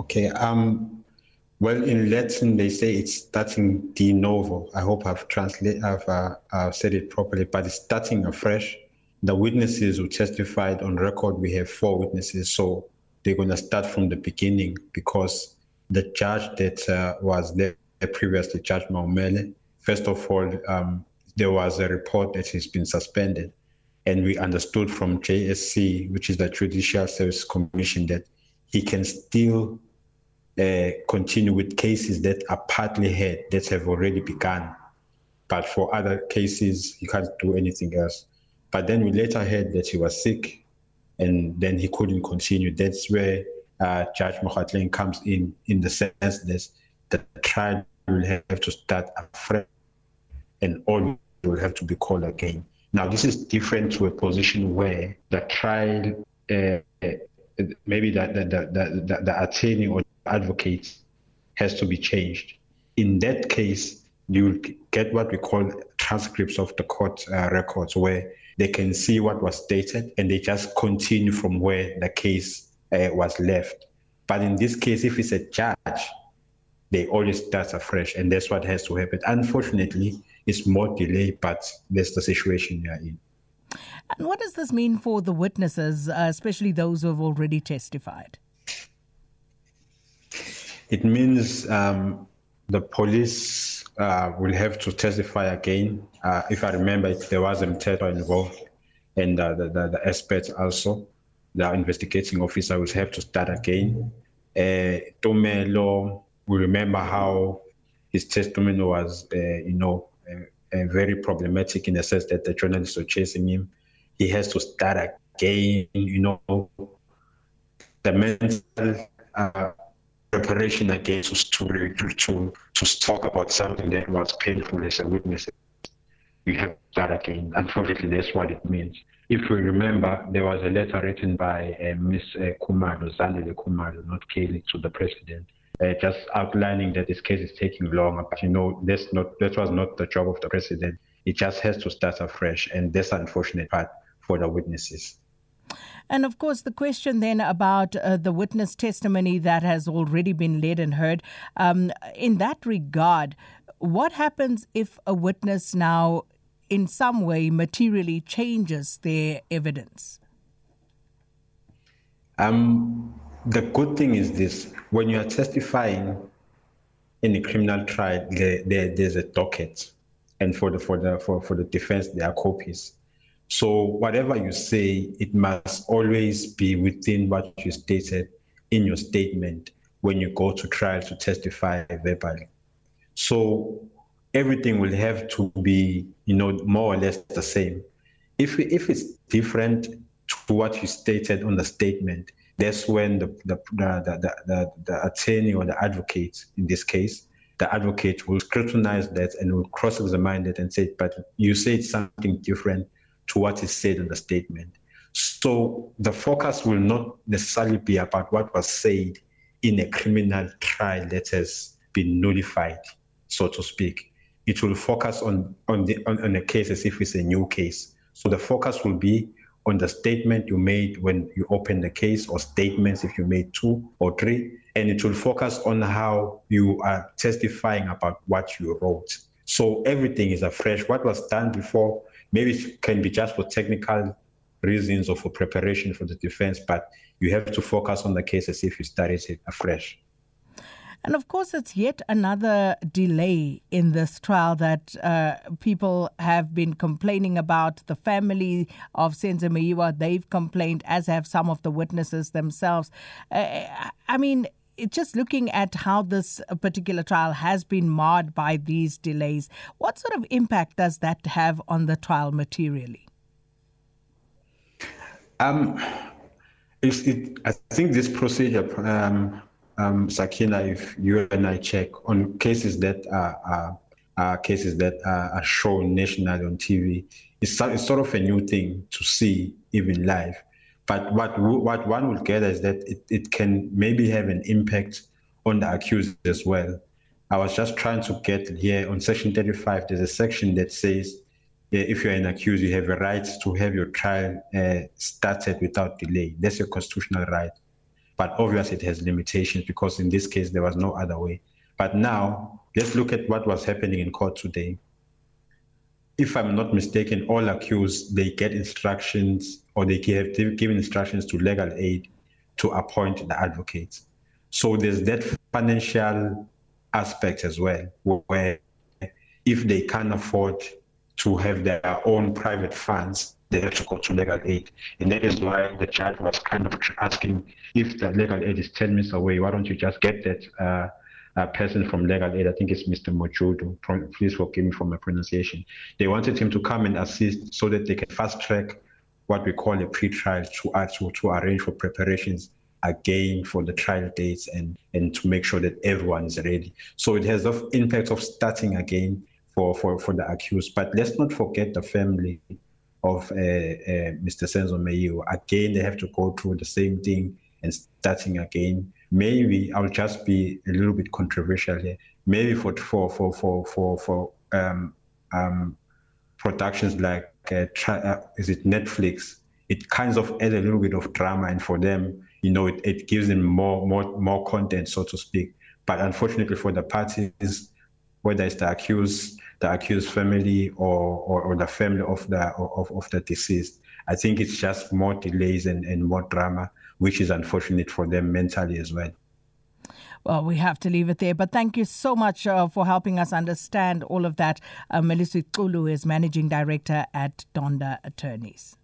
Okay. Um, well, in Latin they say it's starting de novo. I hope I've translated, I've uh, uh, said it properly, but it's starting afresh. The witnesses who testified on record, we have four witnesses, so they're going to start from the beginning because the judge that uh, was there previously, Judge Maumela, first of all, um, there was a report that he's been suspended. And we understood from JSC, which is the Judicial Service Commission, that he can still uh, continue with cases that are partly heard, that have already begun. But for other cases, he can't do anything else. But then we later heard that he was sick and then he couldn't continue. That's where uh, Judge Mokgoatlheng comes in, in the sense that the trial will have to start afresh and all will have to be called again. Now, this is different to a position where the trial, uh, maybe the, the, the, the, the attorney or advocate has to be changed. In that case, you get what we call transcripts of the court uh, records where they can see what was stated and they just continue from where the case uh, was left. But in this case, if it's a judge, they always start afresh, and that's what has to happen. Unfortunately, it's more delay, but that's the situation we are in. And what does this mean for the witnesses, uh, especially those who have already testified? It means um, the police uh, will have to testify again. Uh, if I remember, there was a Mteto involved, and uh, the, the, the experts also, the investigating officer will have to start again. Uh, Tumelo will remember how his testimony was, uh, you know, very problematic in the sense that the journalists were chasing him. He has to start again, you know, the mental uh, preparation against to, to, to, to talk about something that was painful as a witness. You have that again. Unfortunately, that's what it means. If we remember, there was a letter written by uh, Ms. Uh, Khumalo, Zandile Khumalo, not Kelly, to the president, uh, just outlining that this case is taking long. But you know, that's not that was not the job of the president. It just has to start afresh, and that's unfortunate part for the witnesses. And of course, the question then about uh, the witness testimony that has already been led and heard. Um, in that regard, what happens if a witness now, in some way, materially changes their evidence? Um, the good thing is this when you are testifying in a criminal trial, there, there, there's a docket. And for the, for, the, for, for the defense, there are copies. So whatever you say, it must always be within what you stated in your statement when you go to trial to testify verbally. So everything will have to be, you know, more or less the same. If if it's different to what you stated on the statement, that's when the, the, the, the, the attorney or the advocate, in this case, the advocate will scrutinize that and will cross-examine it and say, but you said something different to what is said in the statement. So the focus will not necessarily be about what was said in a criminal trial that has been nullified, so to speak. It will focus on on the on, on a case as if it's a new case. So the focus will be on the statement you made when you opened the case or statements if you made two or three and it will focus on how you are testifying about what you wrote so everything is afresh what was done before maybe it can be just for technical reasons or for preparation for the defense but you have to focus on the case as if you started it afresh and of course, it's yet another delay in this trial that uh, people have been complaining about. The family of Senzo Meyiwa, they've complained, as have some of the witnesses themselves. Uh, I mean, just looking at how this particular trial has been marred by these delays, what sort of impact does that have on the trial materially? Um, it, I think this procedure um, um, Sakina, if you and I check on cases that are, are, are cases that are, are, shown nationally on TV, it's, it's, sort of a new thing to see even live. But what what one will get is that it, it can maybe have an impact on the accused as well. I was just trying to get here on Section 35. There's a section that says if you're an accused, you have a right to have your trial uh, started without delay. That's your constitutional right. but obviously it has limitations because in this case there was no other way. But now let's look at what was happening in court today. If I'm not mistaken, all accused they get instructions or they have given instructions to legal aid to appoint the advocates. So there's that financial aspect as well, where if they can't afford to have their own private funds, they have to go to legal aid. And that is why the judge was kind of asking if the legal aid is 10 minutes away, why don't you just get that uh, person from legal aid? I think it's Mr. Mojudo. Please forgive me for my pronunciation. They wanted him to come and assist so that they can fast track what we call a pre-trial to, uh, to, to arrange for preparations again for the trial dates and, and to make sure that everyone is ready. So it has the impact of starting again for, for, for the accused. But let's not forget the family of uh, uh, Mr. Senzo Meyiwa. Again, they have to go through the same thing and starting again. Maybe I'll just be a little bit controversial here. Maybe for for for for for, for um, um, productions like uh, uh, is it Netflix? It kinds of adds a little bit of drama, and for them, you know, it, it gives them more more more content, so to speak. But unfortunately for the parties, whether it's the accused, the accused family, or, or, or the family of the of, of the deceased, I think it's just more delays and, and more drama, which is unfortunate for them mentally as well. Well, we have to leave it there. But thank you so much uh, for helping us understand all of that. Uh, Melusi Xulu is Managing Director at Donda Attorneys.